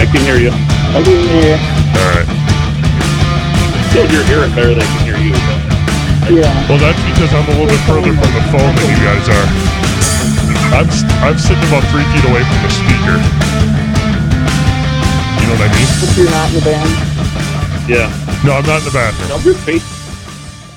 I can hear you. I can hear you. All right. Still hear Aaron better than I can hear you. Yeah. Well, that's because I'm a little bit further from the phone than you guys are. I'm s- I'm sitting about three feet away from the speaker. You know what I mean? If you're not in the band. Yeah. No, I'm not in the bathroom. Dump your face.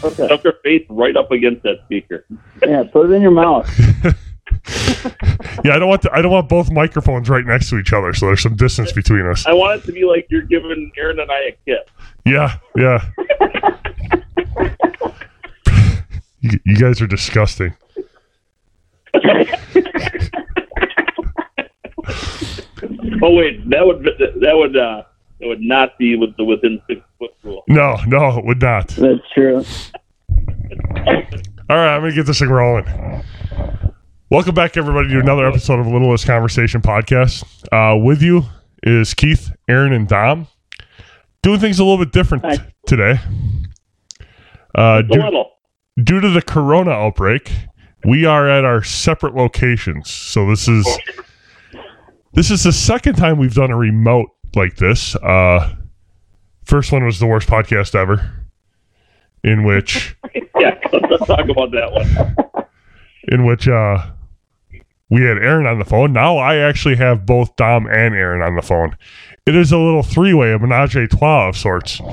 Okay. Dump your face right up against that speaker. Yeah, put it in your mouth. Yeah, I don't want to, I don't want both microphones right next to each other, so there's some distance between us. I want it to be like you're giving Aaron and I a kiss. Yeah, yeah. you, you guys are disgusting. Oh wait, that would that would uh that would not be with the within six foot rule. No, no, it would not. That's true. All right, I'm gonna get this thing rolling. Welcome back, everybody, to another episode of Little Less Conversation podcast. Uh, with you is Keith, Aaron, and Dom. Doing things a little bit different Hi. today. Uh, due, little. due to the corona outbreak, we are at our separate locations. So this is this is the second time we've done a remote like this. Uh, first one was the worst podcast ever, in which Yeah, let's talk about that one. in which uh we had Aaron on the phone. Now I actually have both Dom and Aaron on the phone. It is a little three way, a menage a trois of sorts.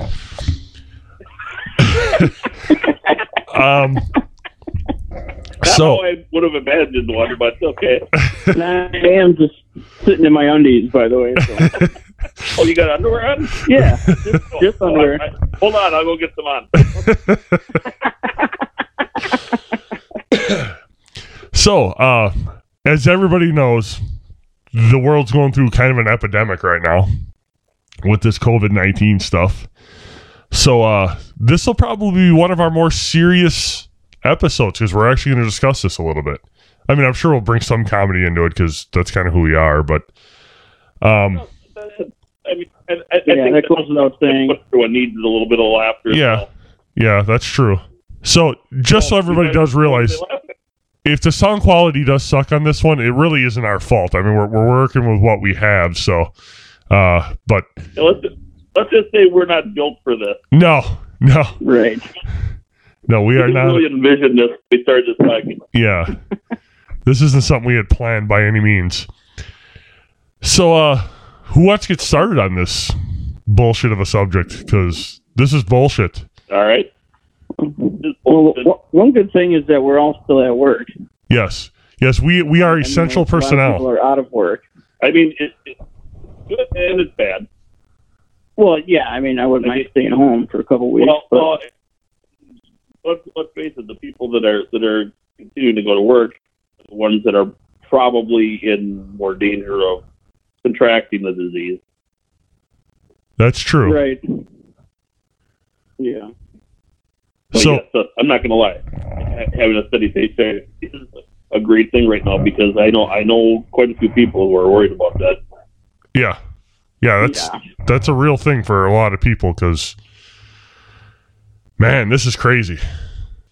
um That's so I would have imagined one, but okay. I am just sitting in my undies, by the way. So. Oh, you got underwear on? yeah, just, just Oh, underwear. I- I- hold on, I'll go get some on. so uh as everybody knows, the world's going through kind of an epidemic right now with this COVID nineteen stuff. So uh this will probably be one of our more serious episodes because we're actually going to discuss this a little bit. I mean, I'm sure we'll bring some comedy into it because that's kind of who we are. But um, I mean, I, I, I Yeah, think that goes without saying. Everyone needs a little bit of laughter. Yeah. yeah, that's true. So just so everybody does realize, if the sound quality does suck on this one, it really isn't our fault. I mean, we're we're working with what we have. So, uh, but Yeah, let's just, let's just say we're not built for this. no, no, Right. no, we We are not. really envision this. We started this talking. Yeah. this isn't something we had planned by any means. So, uh, who wants to get started on this bullshit of a subject? Because this is bullshit. All right. This Well, one good thing is that we're all still at work. Yes. Yes, we, we are essential a lot of People personnel. are out of work. I mean, it, it's good and it's bad. Well, yeah. I mean, I wouldn't mind staying home for a couple weeks. Well, but well, let's let's face it. The people that are that are continuing to go to work, are the ones that are probably in more danger of contracting the disease. That's true. right. Yeah. But So- yes, uh, I'm not going to lie. Having a steady paycheck is a great thing right now because I know I know quite a few people who are worried about that. Yeah. Yeah, that's Yeah. that's a real thing for a lot of people because man, this is crazy.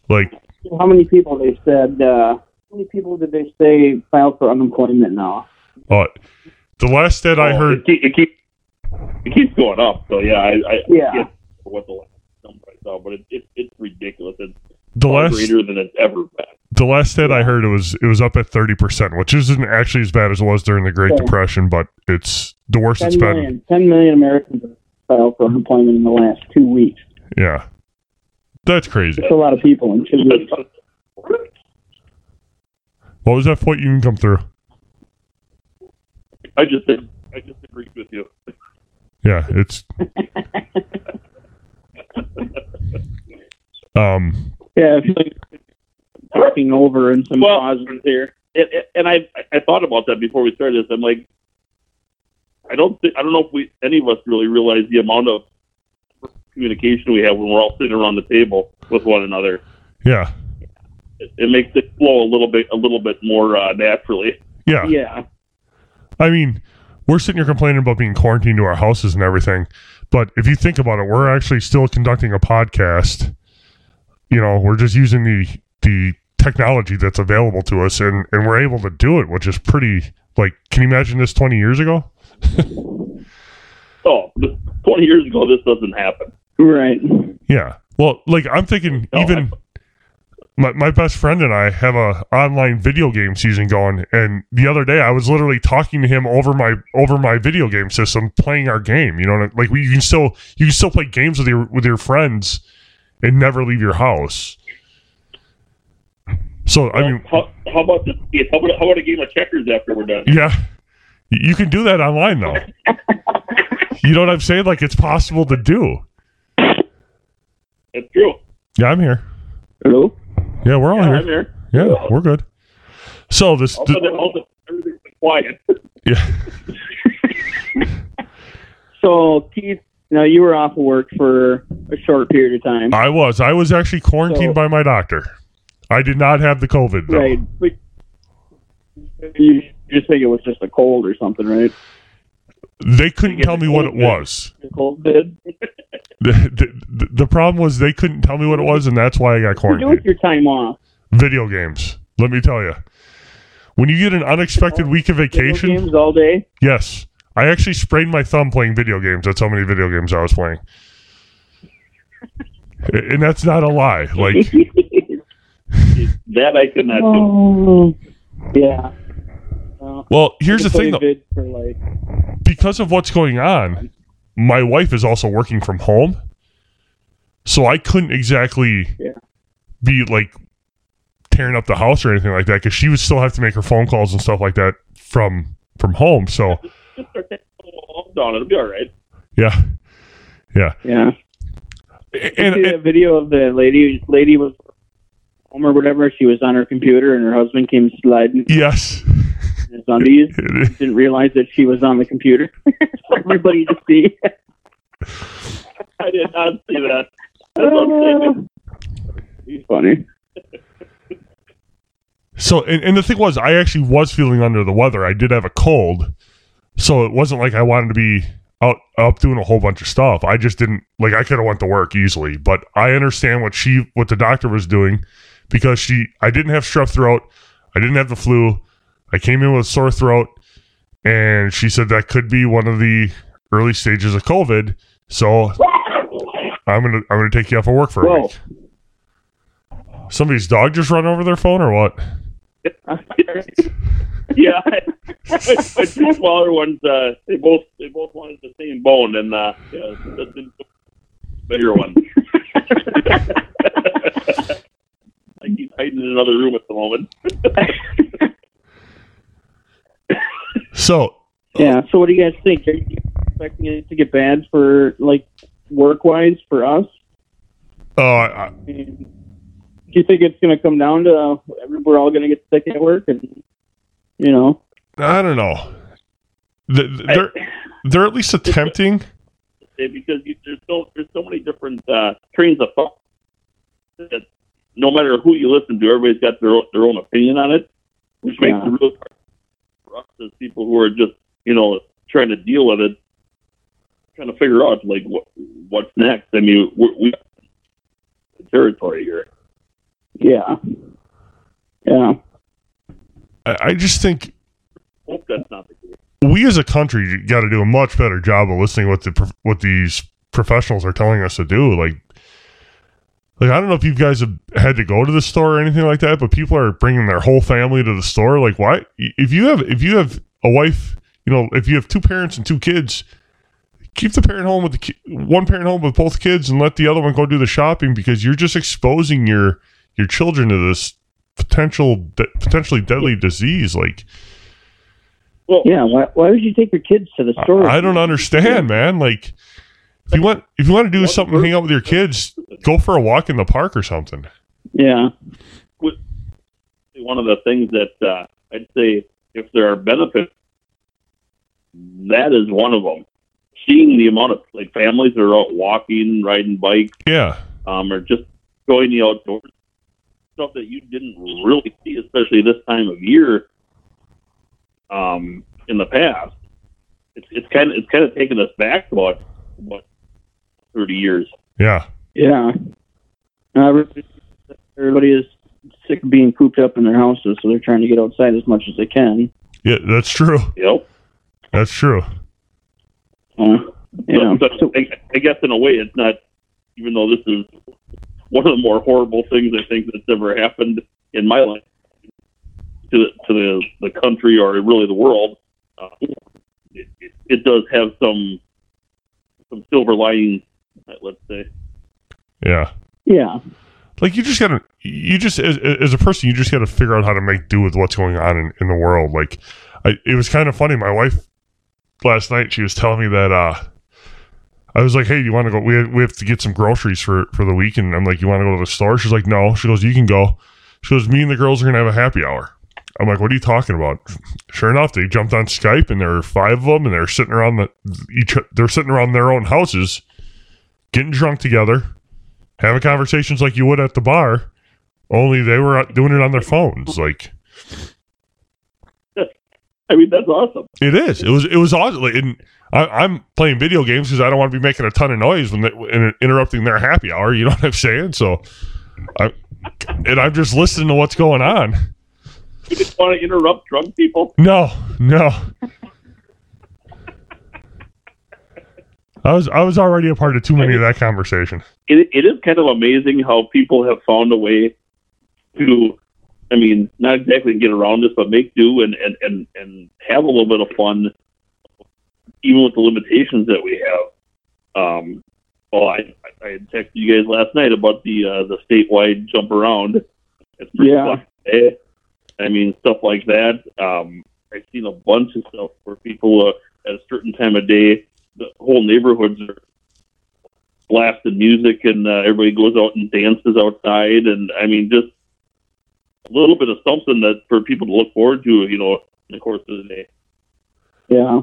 Like, How many people they said? Uh, how many people did they say filed for unemployment now? uh, the last that I Oh, heard, it, keep, it keeps it keeps going up. So yeah, I, I Yeah. I get what the last number I saw, but it, it, it's ridiculous. It's the last greater than it's ever been. the last stat I heard it was it was up at thirty percent, which isn't actually as bad as it was during the Great Yeah. Depression, but it's the worst 10 it's been. million, 10 million Americans have filed for unemployment in the last two weeks. Yeah, That's crazy. It's a lot of people in two weeks. What was that point you can come through? I just I just agree with you. Yeah, it's um Yeah, I feel like talking over and some Well- positives here. And, and I I thought about that before we started this. I'm like, I don't think I don't know if we any of us really realize the amount of communication we have when we're all sitting around the table with one another. yeah. It, it makes it flow a little bit a little bit more uh, naturally. Yeah. Yeah. I mean, we're sitting here complaining about being quarantined to our houses and everything, but if you think about it, we're actually still conducting a podcast. You know, we're just using the the technology that's available to us and and we're able to do it, which is pretty like can you imagine this 20 years ago? Oh, 20 years ago, this doesn't happen. Right. Yeah. Well, like I'm thinking No, even my, my best friend and I have a online video game season going and the other day I was literally talking to him over my over my video game system playing our game, you know, like we, you can still you can still play games with your with your friends and never leave your house. So, I mean, how, how about this? How about, how about a game of checkers after we're done? yeah. You can do that online though. You know what I'm saying? Like it's possible to do. That's true. Yeah, I'm here. Hello? Yeah, we're all Yeah, here. I'm here. Yeah, we're good. So this, Also, also, everything's been quiet. yeah, So, Keith, now you were off of work for a short period of time. I was. I was actually quarantined So- by my doctor. I did not have the COVID though. Right. But you just think it was just a cold or something, right? They couldn't tell me what it was. The cold did. The, the, the problem was they couldn't tell me what it was, and that's why I got What you do with your time off? Video games. Let me tell you. When you get an unexpected week of Video vacation, games all day. yes, I actually sprained my thumb playing video games. That's how many video games I was playing, and that's not a lie. Like that I could not do. oh, yeah. Well, Well, here's the thing, though. For like, Because of what's going on, my wife is also working from home, so I couldn't exactly Yeah. be like tearing up the house or anything like that because she would still have to make her phone calls and stuff like that from from home. So Just start taking a little down. It'll be all right. Yeah. Yeah, yeah. And, see that video of the lady lady was home or whatever. She was on her computer and her husband came sliding yes, his undies. Didn't realize that she was on the computer everybody to see. I did not see that. That's He's funny. so and, and the thing was, I actually was feeling under the weather. I did have a cold, so it wasn't like I wanted to be out up doing a whole bunch of stuff. I just didn't like I could have went to work easily, but I understand what she what the doctor was doing because she I didn't have strep throat, I didn't have the flu, I came in with a sore throat, and she said that could be one of the early stages of COVID. So I'm gonna I'm gonna take you off of work for a Whoa. week. Somebody's dog just run over their phone or what? yeah, my, my two smaller ones, uh, they both they both wanted the same bone, and uh, yeah, that's the bigger one. I keep hiding in another room at the moment. So Yeah. So what do you guys think? Are you expecting it to get bad for like work wise for us? uh, I, I mean, do you think it's going to come down to uh, we're all going to get sick at work and you know? I don't know. Th- th- They're they're at least attempting. because you, there's so there's so many different uh, trains of thought that no matter who you listen to, everybody's got their own, their own opinion on it, which makes Yeah. it really hard for us as people who are just you know trying to deal with it, trying to figure out like what what's next. I mean, we, we the territory here. Yeah. Yeah. I, I just think Hope that's not the case. we as a country got to do a much better job of listening what the what these professionals are telling us to do. Like, like I don't know if you guys have had to go to the store or anything like that, but people are bringing their whole family to the store. Like, why? If you have if you have a wife, you know, if you have two parents and two kids, keep the parent home with the ki- one parent home with both kids and let the other one go do the shopping because you're just exposing your your children to this potential de- potentially deadly disease like well, Yeah, why, why would you take your kids to the store? I don't understand, man. Like, if you want, if you want to do something, hang out with your kids, go for a walk in the park or something. Yeah, one of the things that uh, I'd say if there are benefits, that is one of them. Seeing the amount of like families that are out walking, riding bikes, Yeah, um, or just going the outdoors, stuff that you didn't really see, especially this time of year, um, in the past. It's it's kind of it's kind of taken us back about what thirty years. yeah, yeah. Uh, everybody is sick of being cooped up in their houses, so they're trying to get outside as much as they can. yeah. That's true. You know. That's true. Uh, yeah. But, but I, I guess in a way, it's not. Even though this is one of the more horrible things I think that's ever happened in my life to the, to the the country or really the world, uh, it, it, it does have some some silver linings. Let's say. Yeah, Yeah. like you just gotta, you just as, as a person, you just gotta figure out how to make do with what's going on in, in the world. Like, I, it was kind of funny. My wife last night, she was telling me that. uh I was like, "Hey, you want to go? We have, we have to get some groceries for for the week." And I'm like, "You want to go to the store?" She's like, "No." She goes, "You can go." She goes, "Me and the girls are gonna have a happy hour." I'm like, "What are you talking about?" Sure enough, they jumped on Skype, and there were five of them, and they're sitting around the each. They're sitting around their own houses, getting drunk together, having conversations like you would at the bar. Only they were doing it on their phones. Like I mean, that's awesome. it is. It was. It was awesome. And I, I'm playing video games because I don't want to be making a ton of noise when they, and interrupting their happy hour. You know what I'm saying? So, I and I'm just listening to what's going on. You just want to interrupt drunk people. No, no. I was I was already a part of too many of that conversation. it, it is kind of amazing how people have found a way to, I mean, not exactly get around this, but make do and, and, and, and have a little bit of fun, even with the limitations that we have. Um, well, I, I had texted you guys last night about the uh, the statewide jump around. It's pretty Yeah. fun. Eh? I mean, stuff like that. Um, I've seen a bunch of stuff where people uh, at a certain time of day, the whole neighborhoods are blasting music and uh, everybody goes out and dances outside and I mean just a little bit of something that for people to look forward to, you know, in the course of the day. Yeah.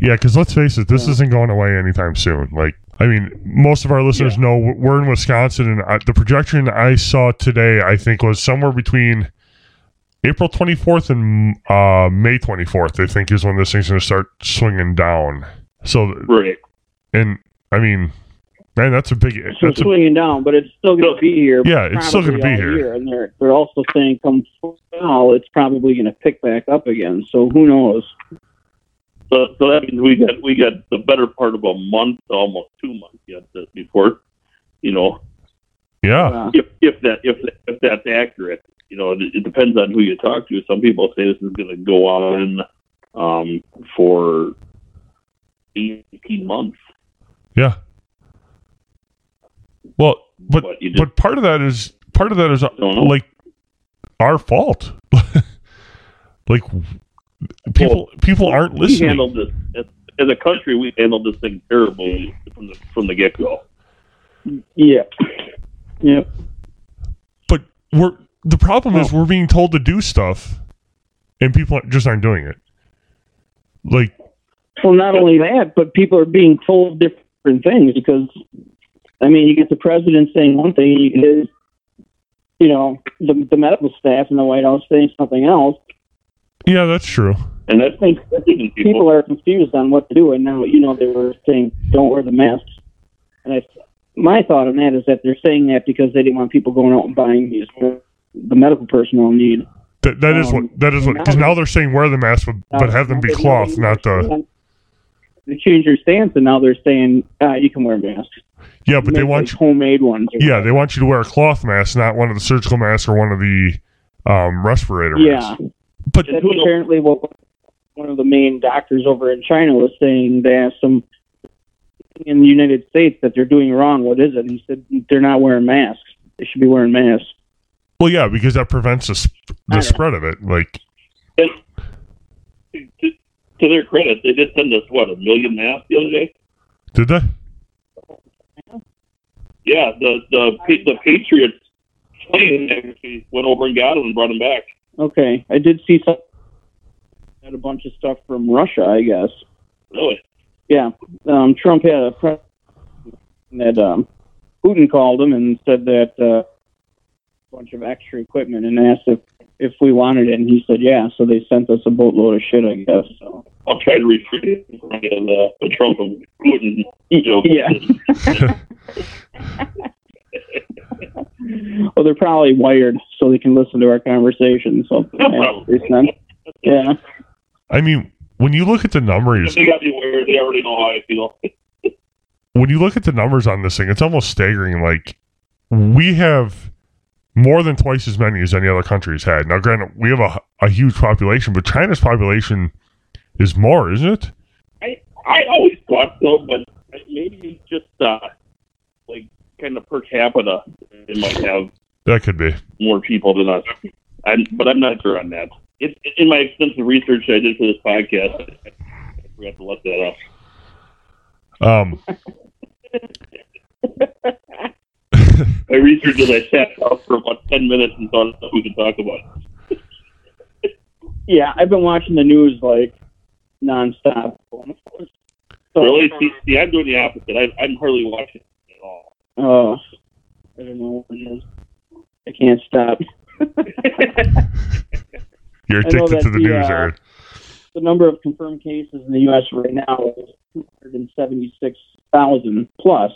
Yeah, because let's face it, this isn't going away anytime soon. Like, I mean, most of our listeners know we're in Wisconsin, and I, the projection I saw today, I think, was somewhere between April 24th and uh, May 24th. I think is when this thing's going to start swinging down. So, Right. and I mean, man, that's a big. So That's a, swinging down, but it's still going to be here. Yeah, it's still gonna be here. year. And they're they're also saying come fall, it's probably going to pick back up again. So who knows? So so that means we got we got the better part of a month, almost two months yet uh, before, you know, yeah, if if that if if that's accurate. You know, it, it depends on who you talk to. Some people say this is going to go on um, for eighteen months, yeah. Well, but but you just but part of that is part of that is uh, Don't know. like our fault. like people people aren't listening. we listening. handled this as, as a country. We handled this thing terribly from the from the get go. yeah. yeah. but we're the problem is we're being told to do stuff, and people just aren't doing it. Like Well, not only that, but people are being told different things because, I mean, you get the president saying one thing, you get, you know, the the medical staff in the White House saying something else. yeah, that's true. And that's think people. people are confused on what to do. And now, you know, they were saying don't wear the masks. And I, my thought on that is that they're saying that because they didn't want people going out and buying these the medical personnel need. That that is Um, what that is what because now they're saying wear the mask, but, but have them be Now they cloth, changed not their the stance. They changed their stance, and now they're saying uh, you can wear masks. Yeah. But they want like, homemade ones. or yeah they want you to wear a cloth mask, not one of the surgical masks or one of the um, respirator Yeah, masks. But that's apparently what one of the main doctors over in China was saying. They asked him, in the United States that they're doing wrong. What is it? And he said they're not wearing masks. They should be wearing masks. Well, yeah, because that prevents the, sp- the spread of it. Like, And to, to their credit, they did send us what a million masks the other day. did they? Yeah, the the the Patriots plane actually went over and got him and brought him back. Okay, I did see some had a bunch of stuff from Russia. I guess. Really? Yeah, um, Trump had a press that um, Putin called him and said that uh, a bunch of extra equipment and asked if if we wanted it, and he said yeah. So they sent us a boatload of shit. I guess. So. I'll try to refrain from the, the Trump and Putin joke. Yeah. well, they're probably wired so they can listen to our conversation. So Probably. Yeah. I mean, when you look at the numbers, They got me where they already know how I feel. when you look at the numbers on this thing, it's almost staggering. Like, we have more than twice as many as any other country has had. Now, granted, we have a, a huge population, but China's population is more, isn't it? I I always thought so, but maybe just uh, like kind of per capita, they might have That could be. more people than us. I'm, but I'm not sure on that. It, in my extensive research I did for this podcast, I, forgot to let that up. Um, My research is I sat out for about ten minutes and thought we could talk about. Yeah, I've been watching the news like nonstop. So, Really? See, see, I'm doing the opposite. I, I'm hardly watching it at all. Oh, I don't know what it is. I can't stop. you're addicted to the the, news, uh, Aaron. The number of confirmed cases in the U.S. right now is 276,000 plus,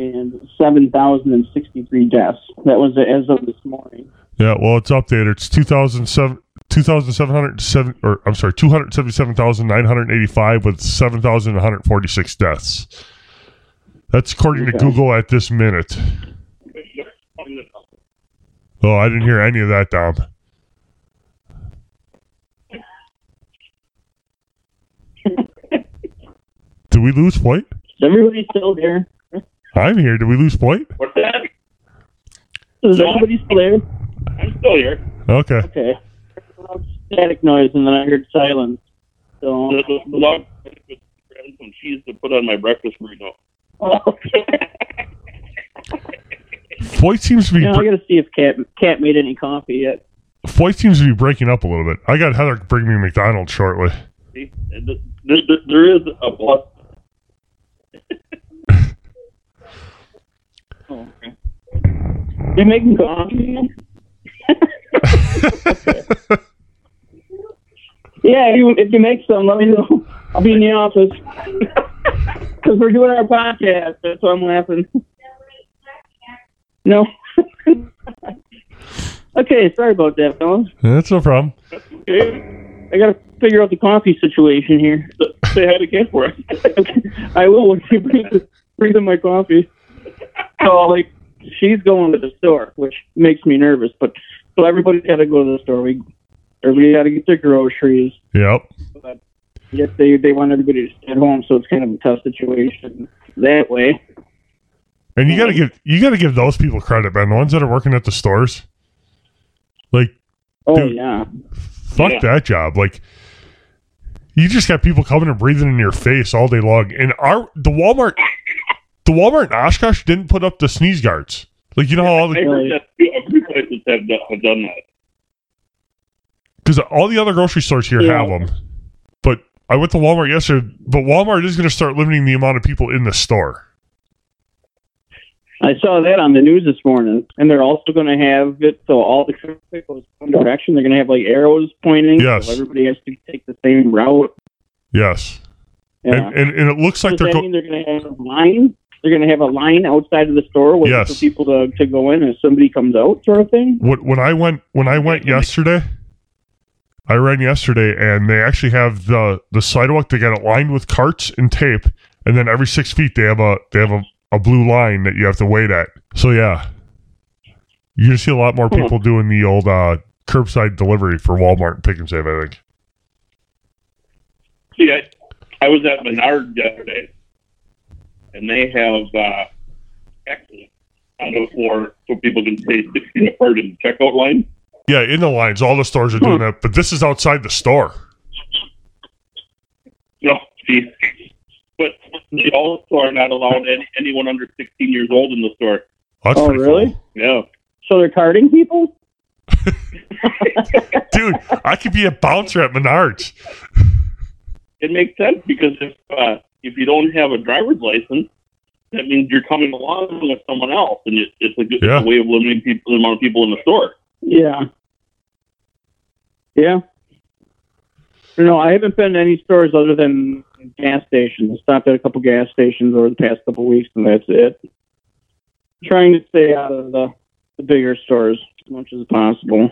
and 7,063 deaths. That was as of this morning. Yeah, well, it's updated. It's 2007, 2,707, or I'm sorry, 277,985 with 7,146 deaths. That's according to Google at this minute. Oh, I didn't hear any of that, Dom. Did we lose point? Is everybody still there? I'm here. Did we lose point? What's that? Is everybody still there? I'm still here. Okay. Okay. Static noise, and then I heard silence. So, The, the, the log grabbing some cheese to put on my breakfast burrito. Foyt seems to be you know, I bre- got to see if Cat Cat made any coffee yet. Foyt seems to be breaking up a little bit. I got Heather bring me McDonald's shortly. See, And th- there, there, there is a plus. Oh, okay. You making coffee? yeah, if you, if you make some, let me know. I'll be in the office. Because we're doing our podcast. That's why I'm laughing. No. okay, sorry about that, fellas. That's no problem. Okay, I got to figure out the coffee situation here. say hi to Ken for us. I will when she brings, brings in my coffee. So, like, she's going to the store, which makes me nervous. But so everybody's got to go to the store. We everybody got to get their groceries. Yep. But yet they they want everybody to stay at home, so it's kind of a tough situation that way. And you gotta give you gotta give those people credit, man. The ones that are working at the stores, like Oh Dude. yeah, fuck Yeah. that job. Like you just got people coming and breathing in your face all day long. And our the Walmart, the Walmart in Oshkosh didn't put up the sneeze guards. Like you know how all the heard that a few places have done, have done that. because all the other grocery stores here Yeah. have them. But I went to Walmart yesterday. But Walmart is going to start limiting the amount of people in the store. I saw that on the news this morning, and they're also going to have it so all the traffic goes one direction. They're going to have like arrows pointing, Yes. so everybody has to take the same route. Yes, Yeah. and, and and it looks like Does they're that go- mean they're going to have a line? They're going to have a line outside of the store waiting Yes. for people to, to go in, and somebody comes out, sort of thing. when, when I went when I went yesterday, I ran yesterday, and they actually have the the sidewalk. They got it lined with carts and tape, and then every six feet they have a they have a, a blue line that you have to wait at. So yeah, you're gonna see a lot more people doing the old uh, curbside delivery for Walmart and Pick and Save. I think. See, I, I was at Menard yesterday, and they have uh, X's on the floor so people can stay six feet apart in the checkout line. Yeah, in the lines, all the stores are doing that, but this is outside the store. No, see, but they also are not allowing any, anyone under 16 years old in the store. That's Oh, pretty really? Yeah. So they're carding people? Dude, I could be a bouncer at Menards. It makes sense because if uh, if you don't have a driver's license, that means you're coming along with someone else, and it, it's a good Yeah. way of limiting people, the amount of people in the store. Yeah. Yeah. No, I haven't been to any stores other than gas stations. I stopped at a couple gas stations over the past couple weeks, and that's it. Trying to stay out of the, the bigger stores as much as possible.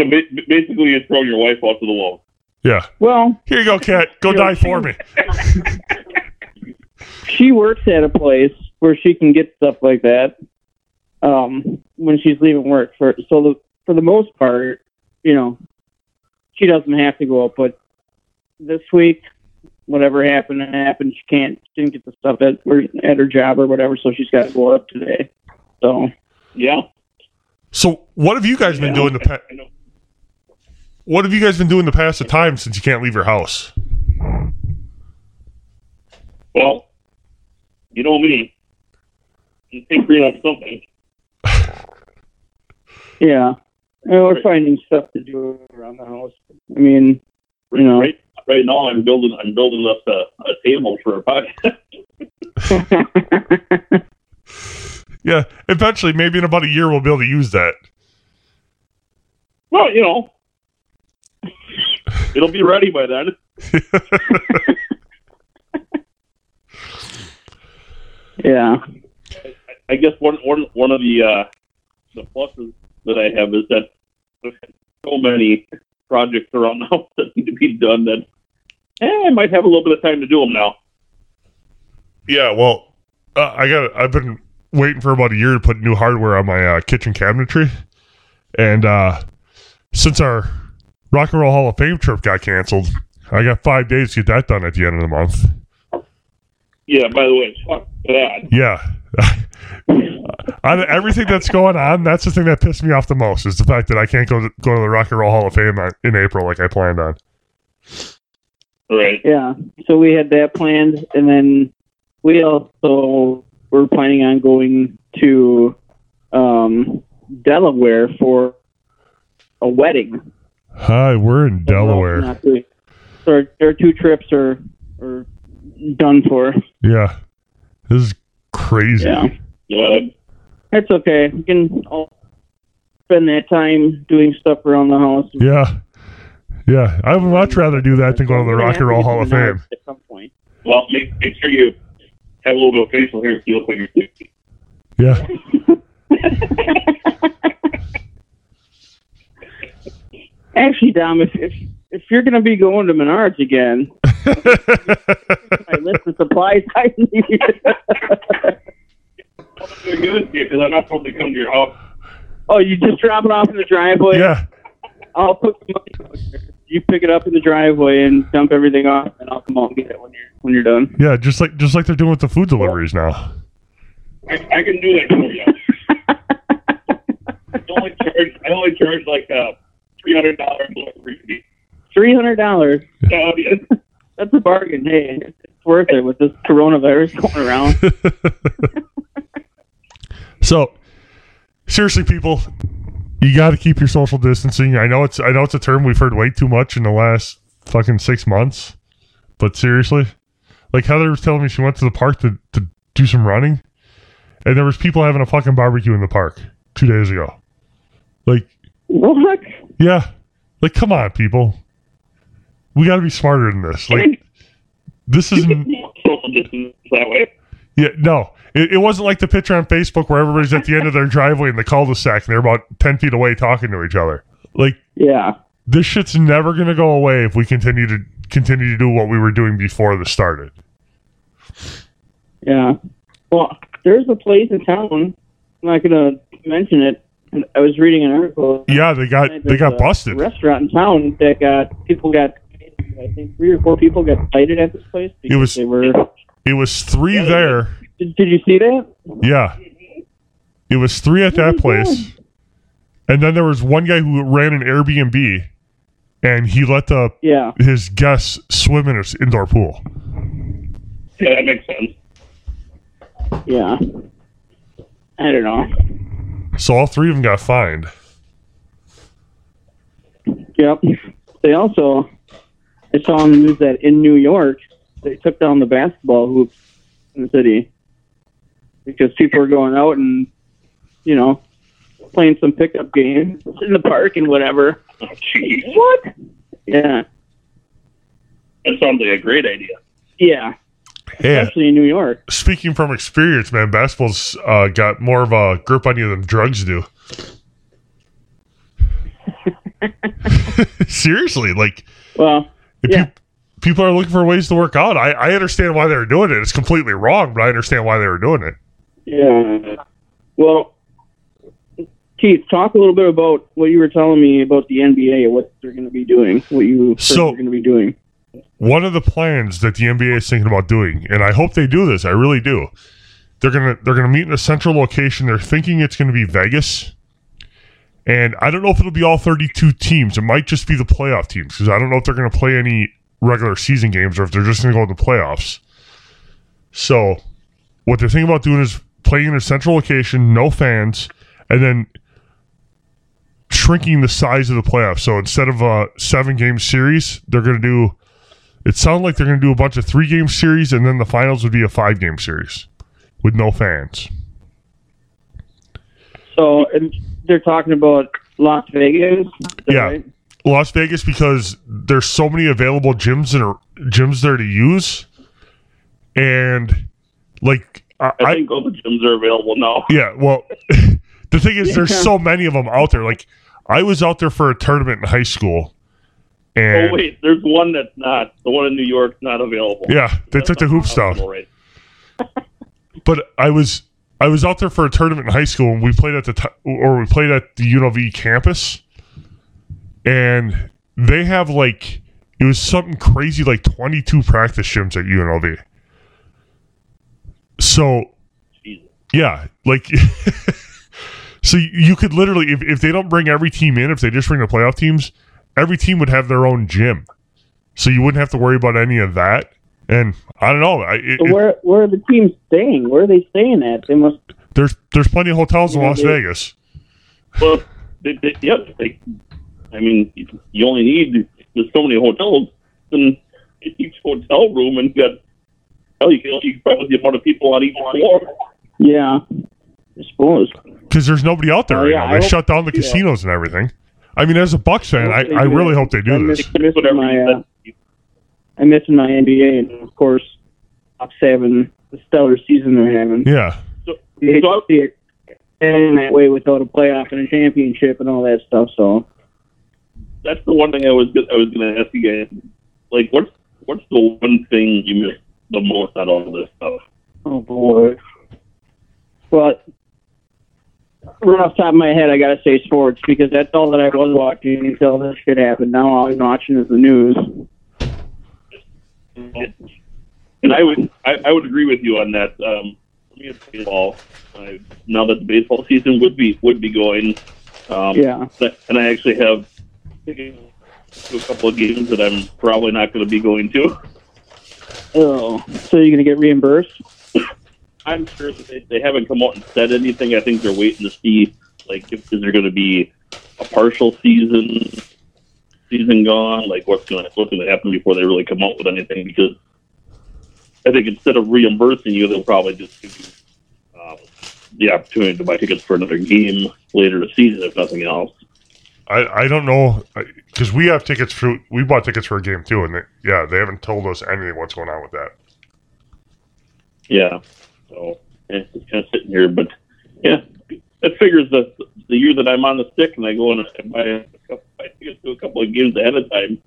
So basically, you're throwing your wife off to the wall. Yeah. Well, Here you go, cat. Go Yeah, die she- for me. she works at a place where she can get stuff like that um, when she's leaving work. For so the for the most part, you know, she doesn't have to go up. But this week, whatever happened happened. She can't. She didn't get the stuff at or at her job or whatever, so she's got to go up today. So Yeah. So, what have you guys been Yeah. doing the pa- I know. What have you guys been doing to pass the time since you can't leave your house? Well, you know me. You tinkering on something. yeah, and we're finding stuff to do around the house. I mean, You know. Right, right now, I'm building. I'm building up a, a table for a podcast. Yeah, eventually, maybe in about a year, we'll be able to use that. Well, you know, it'll be ready by then. yeah. I guess one one one of the uh, the pluses that I have is that so many projects around the house that need to be done that eh, I might have a little bit of time to do them now. Yeah, well, uh, I got. I've been waiting for about a year to put new hardware on my uh, kitchen cabinetry, and uh, since our Rock and Roll Hall of Fame trip got canceled, I got five days to get that done at the end of the month. Yeah. By the way, fuck that. Yeah. Out of everything that's going on, that's the thing that pissed me off the most is the fact that I can't go to, go to the Rock and Roll Hall of Fame in April like I planned on. Right. Yeah. So we had that planned, and then we also were planning on going to um, Delaware for a wedding. Hi, we're in Delaware. Not doing- So our, our two trips are are done for. Yeah. This is crazy. Yeah. Yeah. That's okay. We can all spend that time doing stuff around the house. Yeah. Yeah. I would much rather do that than go to the Rock and Roll Hall of Fame. At some point. Well, make make sure you have a little bit of facial hair so you look like you're 60. Yeah. Actually, Dom, if if, if you're going to be going to Menards again, I list of supplies I need. Because I'm not supposed to come to your house. oh, you just drop it off in the driveway. yeah. I'll put the money. out. You pick it up in the driveway and dump everything off, and I'll come out and get it when you're when you're done. Yeah, just like just like they're doing with the food deliveries now. I, I can do that for you. I only charge. I only charge like uh, three hundred delivery. Three hundred dollars. Yeah. Oh, That's a bargain. Hey, it's worth it with this coronavirus going around. So, seriously, people, you got to keep your social distancing. I know it's I know it's a term we've heard way too much in the last fucking six months, but seriously, like Heather was telling me, she went to the park to to do some running, and there was people having a fucking barbecue in the park two days ago. Like, what? yeah, like come on, people, we got to be smarter than this. Like, this isn't. that way. Yeah, no. It, it wasn't like the picture on Facebook where everybody's at the end of their driveway in the cul-de-sac and they're about 10 feet away talking to each other. Like, Yeah. this shit's never going to go away if we continue to continue to do what we were doing before this started. Yeah. Well, there's a place in town. I'm not gonna mention it. I was reading an article. Yeah, they got they got a busted. Restaurant in town that got people got. I think three or four people got cited at this place because was- they were It was three Yeah, there. Did, did you see that? Yeah. It was three at oh that place. And then there was one guy who ran an Airbnb and he let the Yeah. his guests swim in his indoor pool. Yeah, that makes sense. Yeah. I don't know. So all three of them got fined. Yep. They also, I saw on the news that in New York, they took down the basketball hoops in the city because people were going out and, you know, playing some pickup games in the park and whatever. Oh, jeez. What? Yeah. That sounds like a great idea. Yeah. Yeah. Especially in New York. Speaking from experience, man, basketball's uh, got more of a grip on you than drugs do. Seriously, like Well, if Yeah. peop- people are looking for ways to work out. I, I understand why they're doing it. It's completely wrong, but I understand why they were doing it. yeah. Well, Keith, talk a little bit about what you were telling me about the NBA, and what they're going to be doing, what you So- they're going to be doing. One of the plans that the NBA is thinking about doing, and I hope they do this, I really do. They're gonna they're gonna meet in a central location. They're thinking it's gonna be Vegas, and I don't know if it'll be all 32 teams. It might just be the playoff teams because I don't know if they're gonna play any regular season games or if they're just gonna go to the playoffs. So, what they're thinking about doing is playing in a central location, no fans, and then shrinking the size of the playoffs. So instead of a seven game series, they're going to do. It sounds like they're going to do a bunch of three game series, and then the finals would be a five game series with no fans. So and they're talking about Las Vegas. Yeah. right? Las Vegas because there's so many available gyms and gyms there to use, and like I, I think all the gyms are available now. Yeah, well, the thing is, there's so many of them out there. Like, I was out there for a tournament in high school, and Oh wait, there's one that's not. The one in New York's not available. yeah, they That's took the hoop stuff. Right. But I was I was out there for a tournament in high school, and we played at the t- or we played at the UNLV campus, and they have like it was something crazy like 22 practice gyms at UNLV. So Jesus. Yeah, like so you could literally if, if they don't bring every team in, if they just bring the playoff teams, every team would have their own gym. So you wouldn't have to worry about any of that. And I don't know, I, it, So where where are the teams staying? Where are they staying at? They must. there's there's plenty of hotels in Las they- Vegas. Well, they, they, yeah. They, I mean, you only need there's so many hotels, and each hotel room, and you got hell, you can you can probably the amount of people on each floor. Yeah, I suppose. Because there's nobody out there Oh, right yeah, now. I They hope- shut down the yeah. casinos and everything. I mean, as a Bucks fan, I, I really hope they do I'm this. missing- missing Whatever my, uh. I'm missing my NBA, and of course, Bucks having the stellar season they're having. Yeah. You hate So to see it end that way without a playoff and a championship and all that stuff. So That's the one thing I was go- I was going to ask you guys. Like, what's what's the one thing you miss the most out of all this stuff? Oh boy. Well, right off the top of my head, I gotta say sports because that's all that I was watching until this shit happened. Now all I'm watching is the news. And I would I, I would agree with you on that. Um, for me, it's baseball. I, now that the baseball season would be would be going, um, Yeah. and I actually have a couple of games that I'm probably not going to be going to. Oh, so you're gonna get reimbursed? I'm sure that they, they haven't come out and said anything. I think they're waiting to see like if is there going to be a partial season season gone, like what's going to what's going to happen before they really come out with anything. Because I think instead of reimbursing you, they'll probably just give you um, the opportunity to buy tickets for another game later in the season, if nothing else. I, I don't know because we have tickets for we bought tickets for a game too, and they, yeah, they haven't told us anything what's going on with that. Yeah. So yeah, just kind of sitting here, but yeah, that figures the the year that I'm on the stick and I go and I buy a couple, buy tickets to a couple of games ahead of time.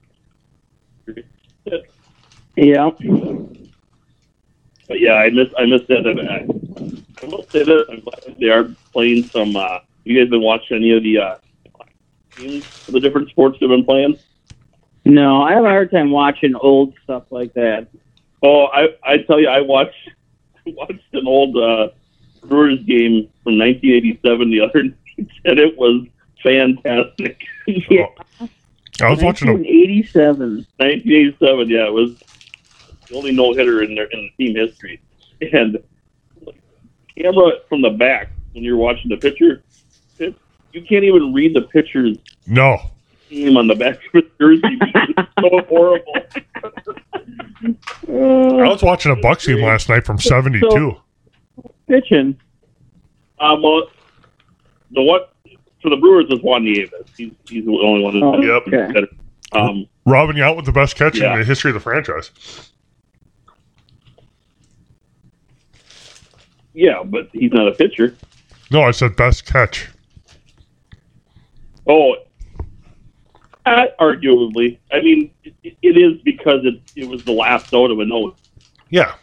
Yeah. But yeah, I miss I miss that. And I, I will say that I'm glad they are playing some. Uh, you guys been watching any of the uh, games the different sports they've been playing? No, I have a hard time watching old stuff like that. Oh, I I tell you, I watched watched an old uh, Brewers game from 1987 the other night, and it was fantastic. yeah. I was watching a 1987. 1987, yeah, it was the only no hitter in their in team history. And camera from the back when you're watching the pitcher, it, you can't even read the pitcher's no. name on the back of his jersey. It's so horrible. I was watching a Bucks game last night from '72. So- Pitching. Um, well, the what for the Brewers is Juan Nieves. He's he's the only one. Oh, Who's Yep. okay. better. Um, Robin Yount with the best catch Yeah. in the history of the franchise. yeah, but he's not a pitcher. No, I said best catch. Oh, uh, arguably. I mean, it, it is because it it was the last out of a note. Yeah.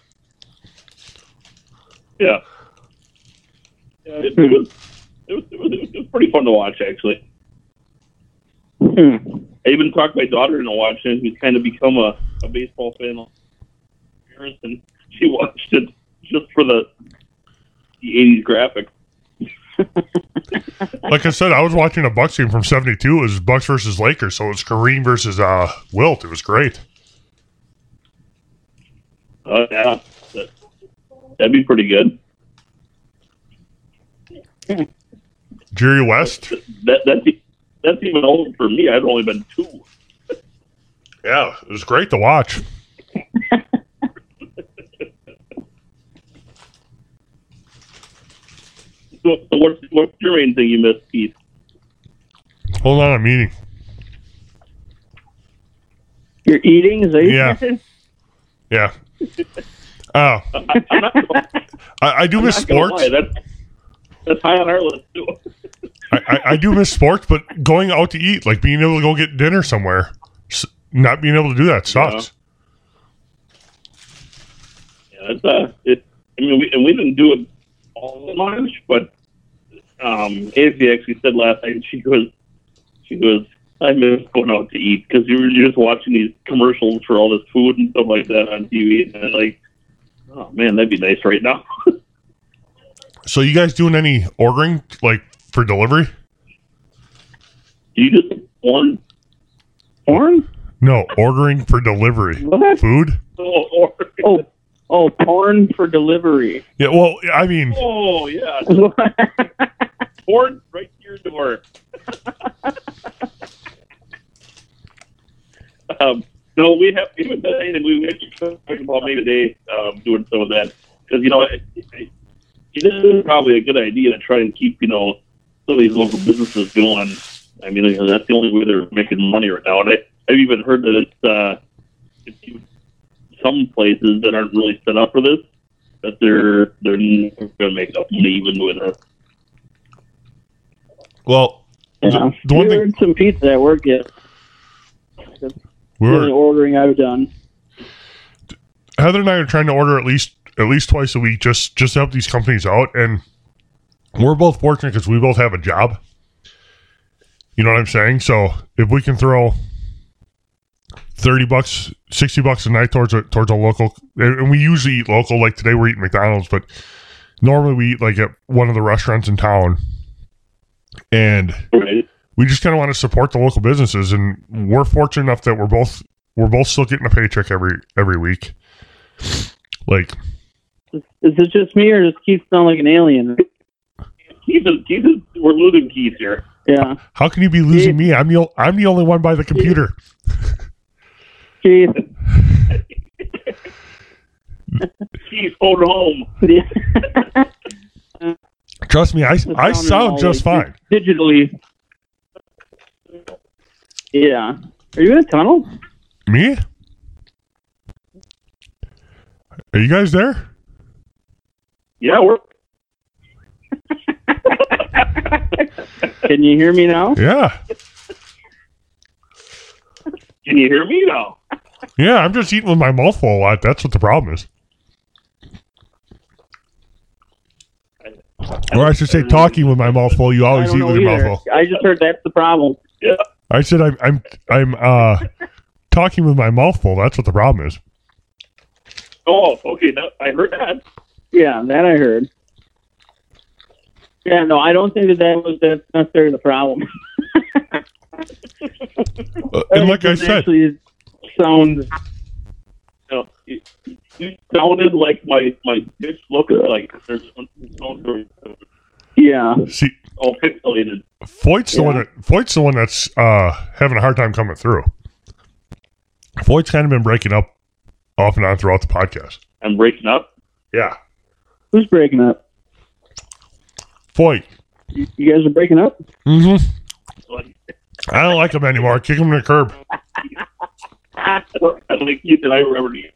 Yeah. Yeah, it, it was. It was, it was it was pretty fun to watch actually. Hmm. I even talked my daughter into watching it, who's kind of become a, a baseball fan. And she watched it just for the the '80s graphics. Like I said, I was watching a Bucks game from '72. It was Bucks versus Lakers, so it was Kareem versus uh, Wilt. It was great. Oh yeah, that, that'd be pretty good. Jerry West. That that's e- that's even old for me. I've only been two. Yeah, it was great to watch. So, so what's what's your main thing you missed, Keith? Hold on, I'm eating. You're eating? Is that Yeah. Yeah. Oh, I, I'm not, I'm I, I do miss sports. that's that's high on our list too. I, I, I do miss sports, but going out to eat, like being able to go get dinner somewhere, not being able to do that sucks. Yeah, it's uh, it. I mean, we, and we didn't do it all that much, but um, Izzy actually said last night she goes, she goes, I miss going out to eat because you were you're just watching these commercials for all this food and stuff like that on TV, and like, oh man, that'd be nice right now. So, you guys doing any ordering, like for delivery? you just porn Porn? No, ordering for delivery. What? Food? oh, or, Oh, oh, porn for delivery. Yeah, well, I mean, oh yeah, porn right to your door. um, no, we have we haven't done anything. We actually talking about maybe today um, doing some of that because you know it, it, it is probably a good idea to try and keep you know some of these local businesses going. I mean, you know, that's the only way they're making money right now. And I, I've even heard that it's, uh, it's even some places that aren't really set up for this that they're they're going to make up money even with it. well, Yeah. the one we thing- ordered some pizza at work yet. That's we the only were, ordering I've done. Heather and I are trying to order at least at least twice a week, just just to help these companies out, and we're both fortunate because we both have a job. You know what I'm saying? So if we can throw thirty bucks, sixty bucks a night towards a towards a local, and and we usually eat local. Like today, we're eating McDonald's, but normally we eat like at one of the restaurants in town, and Right? we just kind of want to support the local businesses, and we're fortunate enough that we're both we're both still getting a paycheck every every week. Like, Is, is it just me or does Keith sound like an alien? Keith is, Keith is, we're losing Keith here. Yeah. how can you be losing me? I'm the o- I'm the only one by the computer. Keith. Keith, hold home. Yeah. Trust me, I I sound just fine. Digitally. Yeah. Are you in a tunnel? Me? Are you guys there? Yeah, we're. Can you hear me now? Yeah, Can you hear me now? Yeah. I'm just eating with my mouth full a lot. That's what the problem is. Or I should say, talking with my mouth full. You always eat with your either. mouth full. I just heard that's the problem. Yeah. I said I'm I'm I'm uh talking with my mouth full. That's what the problem is. Oh, okay. That, I heard that. Yeah, that I heard. Yeah, no, I don't think that that was that's necessarily the problem. Uh, and like I said, actually sounds You, know, you, you sounded like my my bitch look like there's no yeah. see, all pixelated. Foyt's the Yeah. one that Foyt's the one that's uh, having a hard time coming through. Foyt's kind of been breaking up off and on throughout the podcast. I'm breaking up. Yeah, Who's breaking up? Foyt. You you guys are breaking up? Mm-hmm. I don't like him anymore. Kick him to the curb. I think you and I remember you.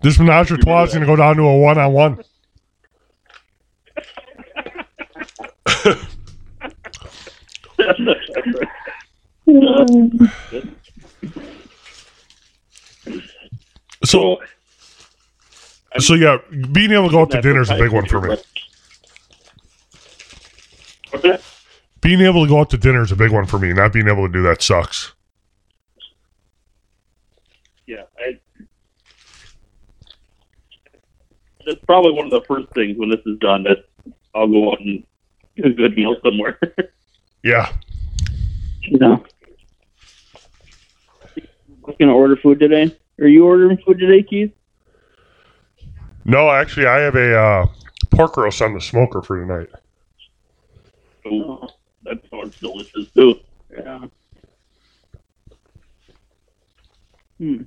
This menage a trois is going to go down to a one-on-one. So, so yeah, being able to go out to dinner is a big one for me. That? Being able to go out to dinner is a big one for me. Not being able to do that sucks. Yeah, I, that's probably one of the first things when this is done that I'll go out and get a good meal somewhere. Yeah. No. Gonna order food today? Are you ordering food today, Keith? No, actually, I have a uh, pork roast on the smoker for tonight. Ooh, that sounds delicious too. Yeah. Hmm.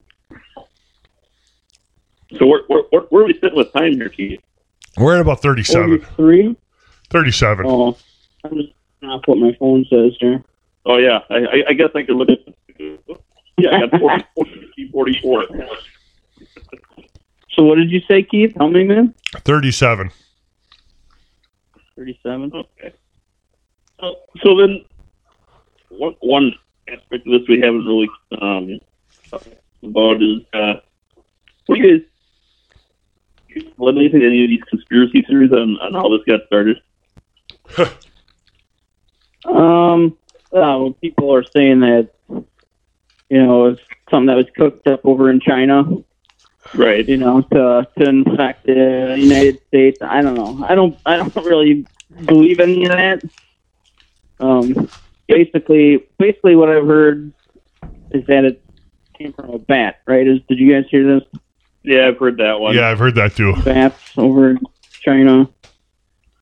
So where, where, where, where are we sitting with time here, Keith? We're at about 37. Three? 37. Oh, I'm just not what my phone says there. Oh yeah, I, I, I guess I could look at. Yeah, I got 40, 40, 44. So what did you say, Keith? How many minutes? 37. Thirty-seven. Okay. So, so then, one one aspect of this we haven't really um, talked about is uh, what do you guys? What do you think any of these conspiracy theories on, on how this got started? Um, well, people are saying that you know it's something that was cooked up over in China. Right. You know, to to infect the United States. I don't know. I don't. I don't really believe any of that. Um, basically, basically, what I've heard is that it came from a bat. Right? Is did you guys hear this? Yeah, I've heard that one. Yeah, I've heard that too. bats over China.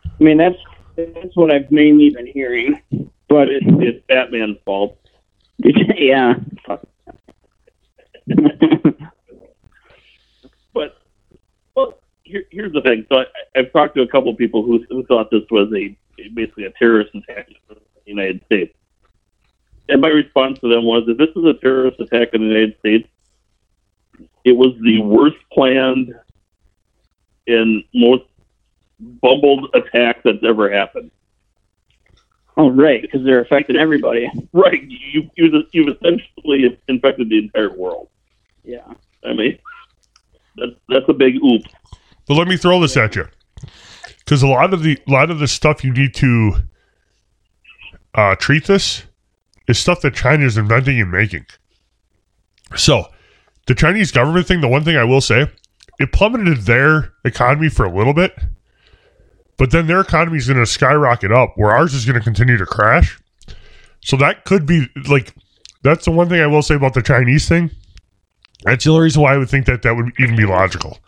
I mean, that's that's what I've mainly been hearing. But It's, it, it's Batman's fault. yeah. But well, here, here's the thing. So I, I've talked to a couple of people who, who thought this was a basically a terrorist attack in the United States. And my response to them was, if this is a terrorist attack in the United States, it was the worst planned and most bumbled attack that's ever happened. oh, right, because they're affecting everybody. Right? You you you've essentially infected the entire world. Yeah. I mean, that's that's a big oop. But let me throw this at you, because a lot of the a lot of the stuff you need to uh, treat this is stuff that China is inventing and making. So, the Chinese government thing, the one thing I will say, it plummeted their economy for a little bit, but then their economy is going to skyrocket up, where ours is going to continue to crash. So that could be like that's the one thing I will say about the Chinese thing. That's the only reason why I would think that that would even be logical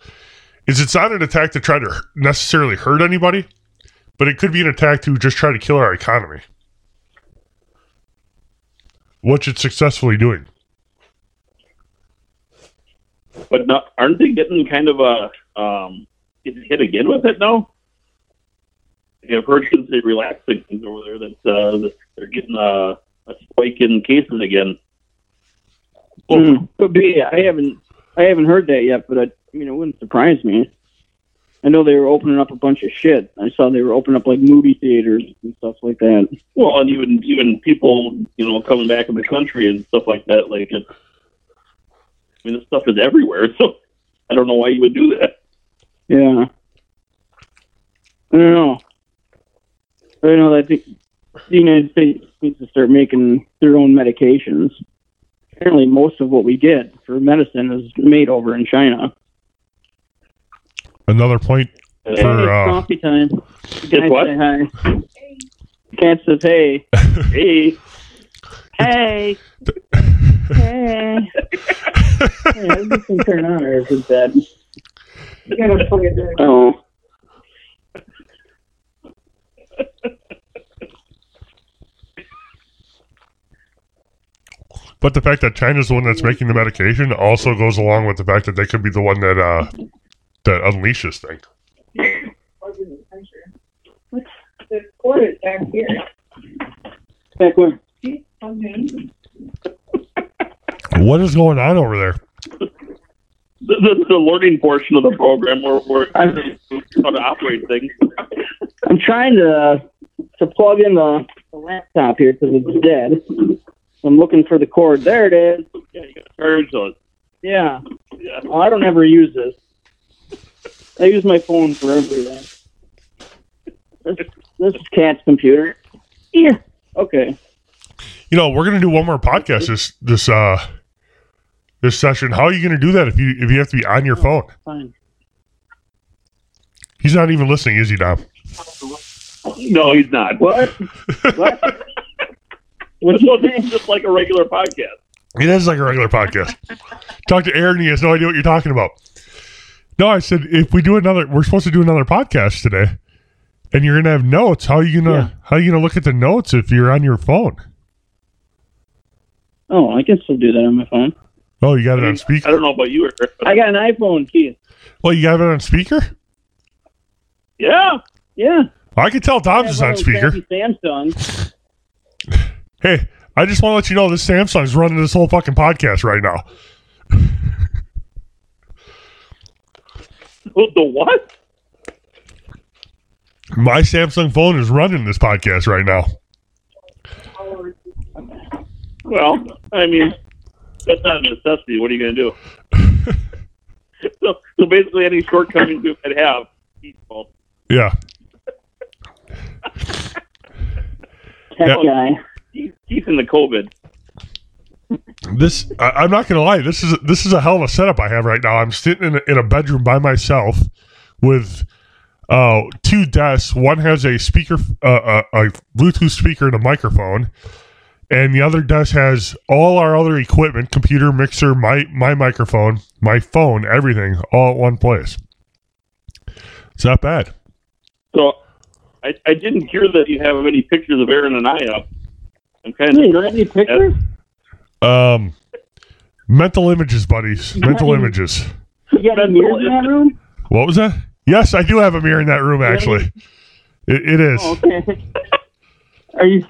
is it's not an attack to try to necessarily hurt anybody, but it could be an attack to just try to kill our economy. Which it's successfully doing. But not, aren't they getting kind of a um, hit again with it now? I've heard since they relaxed things over there that, uh, they're getting a, a spike in cases again. Mm, could be. I haven't. I haven't heard that yet, but I, I mean, it wouldn't surprise me. I know they were opening up a bunch of shit. I saw they were opening up like movie theaters and stuff like that. Well, and even even people, you know, coming back in the country and stuff like that. Like, it's, I mean, this stuff is everywhere. So I don't know why you would do that. Yeah. I don't know. I don't know. I think the United States needs to start making their own medications. apparently most of what we get for medicine is made over in China. Another point Uh, For, it's uh, coffee time. Guess what? Say hi. Cat says, "Hey, Hey, hey, hey." yeah, this turn on, or is it dead? You gotta plug it in. Oh, But the fact that China's the one that's making the medication also goes along with the fact that they could be the one that uh that unleashes things. Plug in the sensor. Cord is back here. back where? See, plugged in. What is going on over there? this is the learning portion of the program where we're I'm, how to operate things. I'm trying to to plug in the, the laptop here because it's dead. I'm looking for the cord. There it is. Yeah, you got to charge those. Yeah. Yeah. Oh, I don't ever use this. I use my phone for everything. This, this is Cat's computer. Yeah. Okay. You know, we're gonna do one more podcast this this uh this session. How are you gonna do that if you if you have to be on your phone? Fine. He's not even listening, is he, Dom? No, he's not. What? what? What's So this name? is just like a regular podcast. It is like a regular podcast. Talk to Aaron. He has no idea what you're talking about. No, I said if we do another, we're supposed to do another podcast today, and you're gonna have notes. How are you gonna Yeah. How are you gonna look at the notes if you're on your phone? Oh, I can still do that on my phone. Oh, you got it on speaker. I don't know about you. I got an iPhone, Keith. Well, you got it on speaker. Yeah. Yeah. I can tell Dom's is on speaker. Samsung. Hey, I just want to let you know this Samsung's running this whole fucking podcast right now. The what? My Samsung phone is running this podcast right now. Well, I mean, that's not a necessity. What are you going to do? so, so basically, any shortcomings you could have, he's fault. Yeah. Tech Yeah. guy. He's, he's in the COVID. This I, I'm not gonna lie. This is this is a hell of a setup I have right now. I'm sitting in a, in a bedroom by myself with uh, two desks. One has a speaker, uh, a, a Bluetooth speaker and a microphone, and the other desk has all our other equipment: computer, mixer, my my microphone, my phone, everything, all at one place. It's not bad. So I, I didn't hear that you have any pictures of Aaron and I up. I'm kind Hey, of you don't have any pictures? Um, mental images, buddies. Mental images. You got any mirrors in that room? What was that? Yes, I do have a mirror in that room. Actually, it, it is. Oh, okay. Are you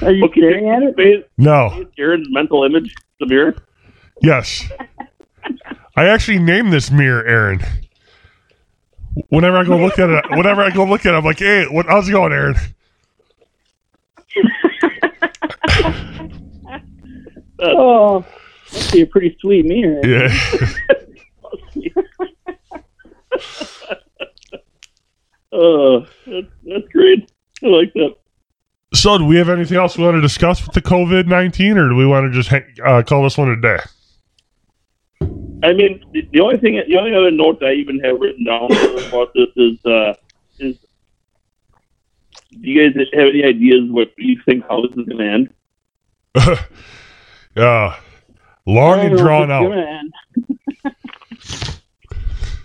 are you Okay, staring at it? Is No. Aaron's mental image the mirror? Yes. I actually named this mirror Aaron. Whenever I go look at it, whenever I go look at it, I'm like, hey, what, how's it going, Aaron? Oh, must be a pretty sweet mirror. Yeah. Uh, that's, that's great. I like that. so, do we have anything else we want to discuss with the COVID 19, or do we want to just hang, uh, call this one a day? I mean, the, the only thing, the only other note I even have written down about this is, uh, is do you guys have any ideas what you think how this is going to end? Yeah. Long and don't know if drawn out.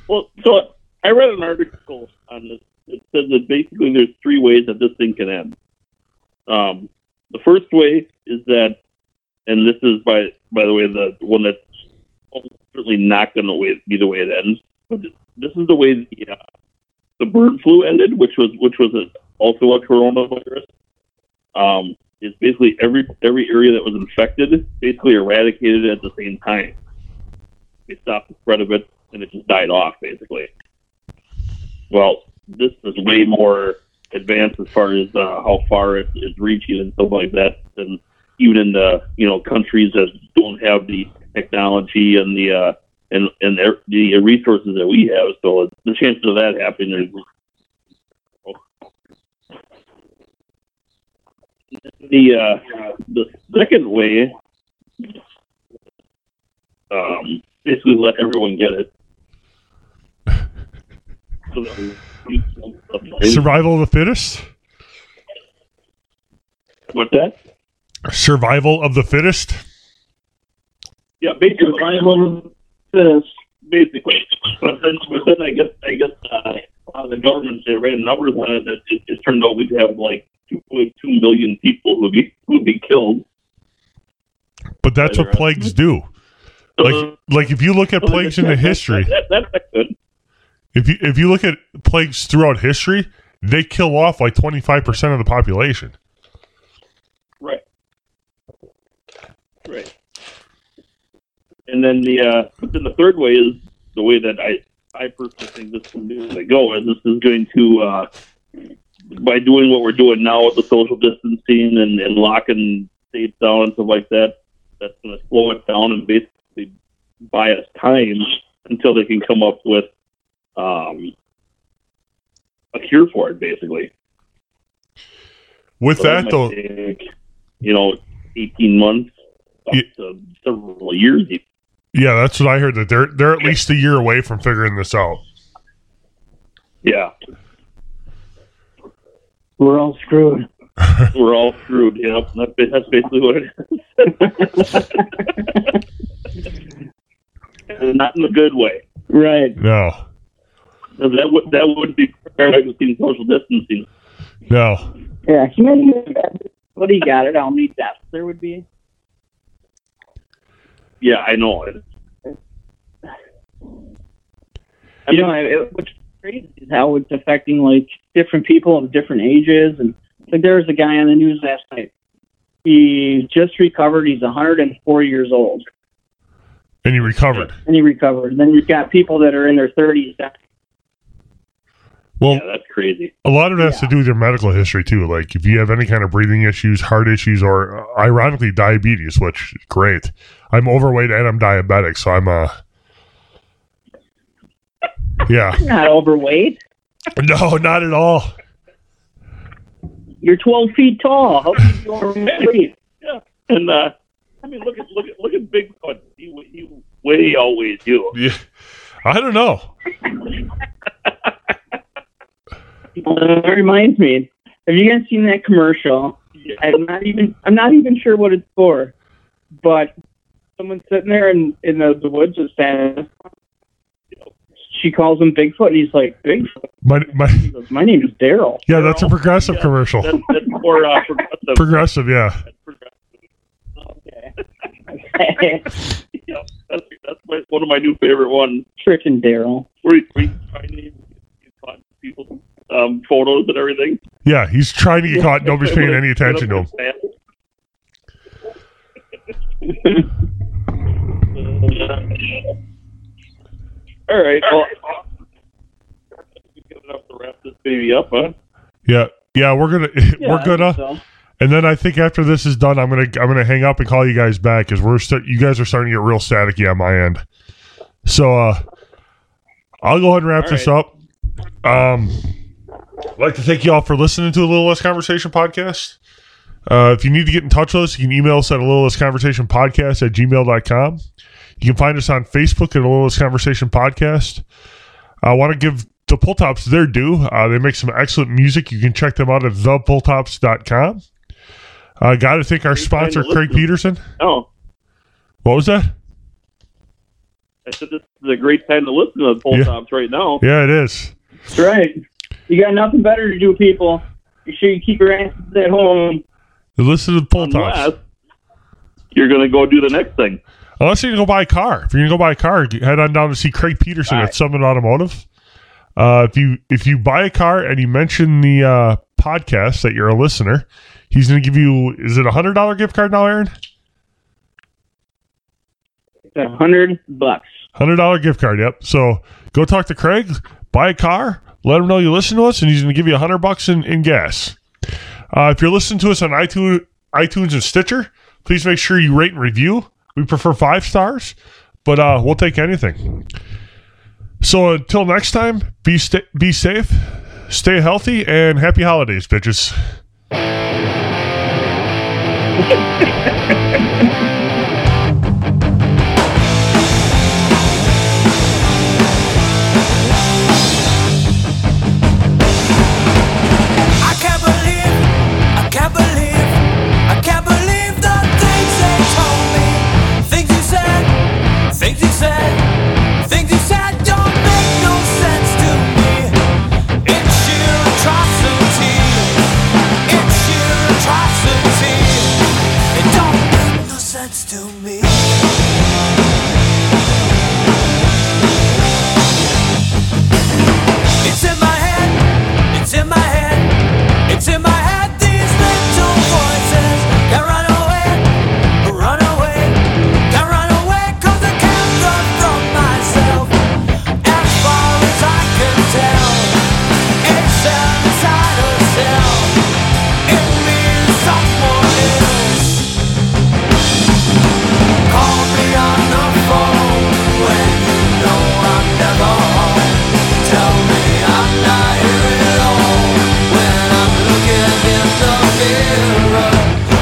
Well, so I read an article on this. It says that basically there's three ways that this thing can end. Um, the first way is that, and this is by by the way the one that's certainly not going to be the way it ends. But this is the way the, uh, the bird flu ended, which was which was a, also a coronavirus. Um, is basically every every area that was infected basically eradicated at the same time. They stopped the spread of it, and it just died off basically. Well, this is way more advanced as far as uh, how far it is reaching and stuff like that than even in the you know countries that don't have the technology and the uh, and and the, the resources that we have. So the chances of that happening are the uh, the second way um, basically let everyone get it. So that we- Survival of the fittest. What's that? Survival of the fittest. Yeah, basically, Survival this. basically. But then, but then I guess I guess uh, uh, the government they ran numbers on it that it, it turned out we'd have like 2.2 million people who'd be who'd be killed. But that's what plagues do. Like, like if you look at plagues in the history, that, that, that's good. if you if you look at plagues throughout history, they kill off like twenty five percent of the population. Right. Right. And then the uh, but then the third way is the way that I I personally think this can do to go is this is going to uh, by doing what we're doing now with the social distancing and, and locking states down and stuff like that, that's going to slow it down and basically buy us time until they can come up with um, a cure for it, basically. With So that might though, take, you know, eighteen months up Yeah. to several years. yeah, that's what I heard. That they're they're at least a year away from figuring this out. Yeah, We're all screwed. we're all screwed. You know, that's, that's basically what it is. and not in a good way. Right. No, 'Cause That would that would be practicing social distancing. no. Yeah. Can you imagine what do you got it? How many deaths there would be? Yeah, I know. It, I you mean, know, it, what's crazy how it's affecting like different people of different ages. And like there was a guy on the news last night. He just recovered. He's 104 years old, And he recovered. and he recovered. And then you've got people that are in their 30s. That, Well, yeah, that's crazy. a lot of it has to do with your medical history too. Like if you have any kind of breathing issues, heart issues, or uh, ironically diabetes, which great. I'm overweight and I'm diabetic, so I'm uh yeah. not overweight. No, not at all. You're 12 feet tall. How can you overweight? Yeah, and uh, I mean, look at look at look at Bigfoot. He he way outweighs you. Yeah. I don't know. That reminds me. Have you guys seen that commercial? I'm not even. I'm not even sure what it's for, but someone's sitting there in in the, the woods with Santa. She calls him Bigfoot, and he's like, "Bigfoot." My my goes, "My name is Daryl." yeah, that's a progressive Yeah. commercial. That's, that's more uh, progressive. Progressive, yeah. Progressive. Okay. Yeah, that's that's my, one of my new favorite ones. Freaking Daryl. Where you, where you try to you find people's um, photos and everything. Yeah, he's trying to get caught. Nobody's paying any attention to him. All right. Well, good enough to wrap this baby up, huh? Yeah, yeah, we're gonna Yeah, we're gonna, so. and then I think after this is done, I'm gonna I'm gonna hang up and call you guys back because we're start. You guys are starting to get real staticky on my end. So uh, I'll go ahead and wrap All this right. up. Um, I'd like to thank you all for listening to a Little Less Conversation podcast. Uh, if you need to get in touch with us, you can email us at a little less conversation podcast at gmail.com. You can find us on Facebook at a little conversation podcast. I want to give the Pull Tops their due. Uh, they make some excellent music. You can check them out at thepulltops.com. I uh, got to thank our Great sponsor, Craig. Peterson. Oh, What was that? I said this is a great time to listen to the pull Yeah. tops right now. Yeah, it is. That's right. You got nothing better to do, people. Make sure you keep your asses at home. Listen to the Pull Unless Tops. you're going to go do the next thing. Unless you're going to go buy a car. If you're going to go buy a car, head on down to see Craig Peterson All at. Summit Automotive. Uh, if you if you buy a car and you mention the uh, podcast that you're a listener, he's going to give you is it a hundred dollar gift card now, Aaron? It's a hundred bucks. Hundred dollar gift card. Yep. So go talk to Craig, buy a car, let him know you listen to us, and he's going to give you a hundred bucks in, in gas. Uh, if you're listening to us on iTunes, iTunes and Stitcher, please make sure you rate and review. We prefer five stars, but uh, we'll take anything. So until next time, be be safe, stay healthy, and happy holidays, bitches.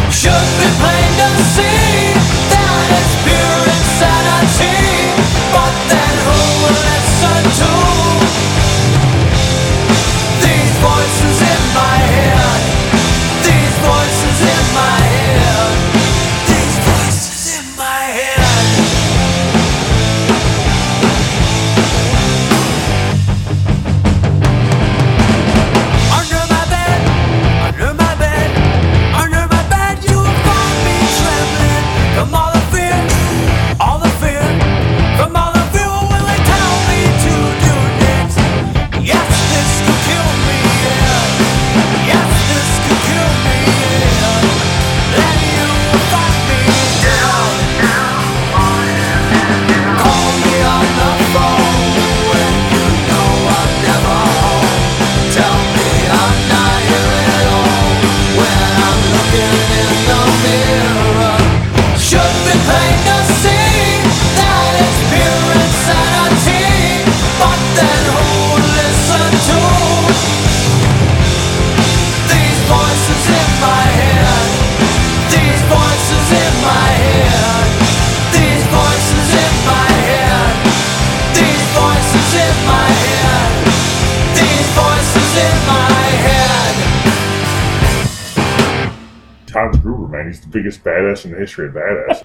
should be plain to see. Badass in the history of badass.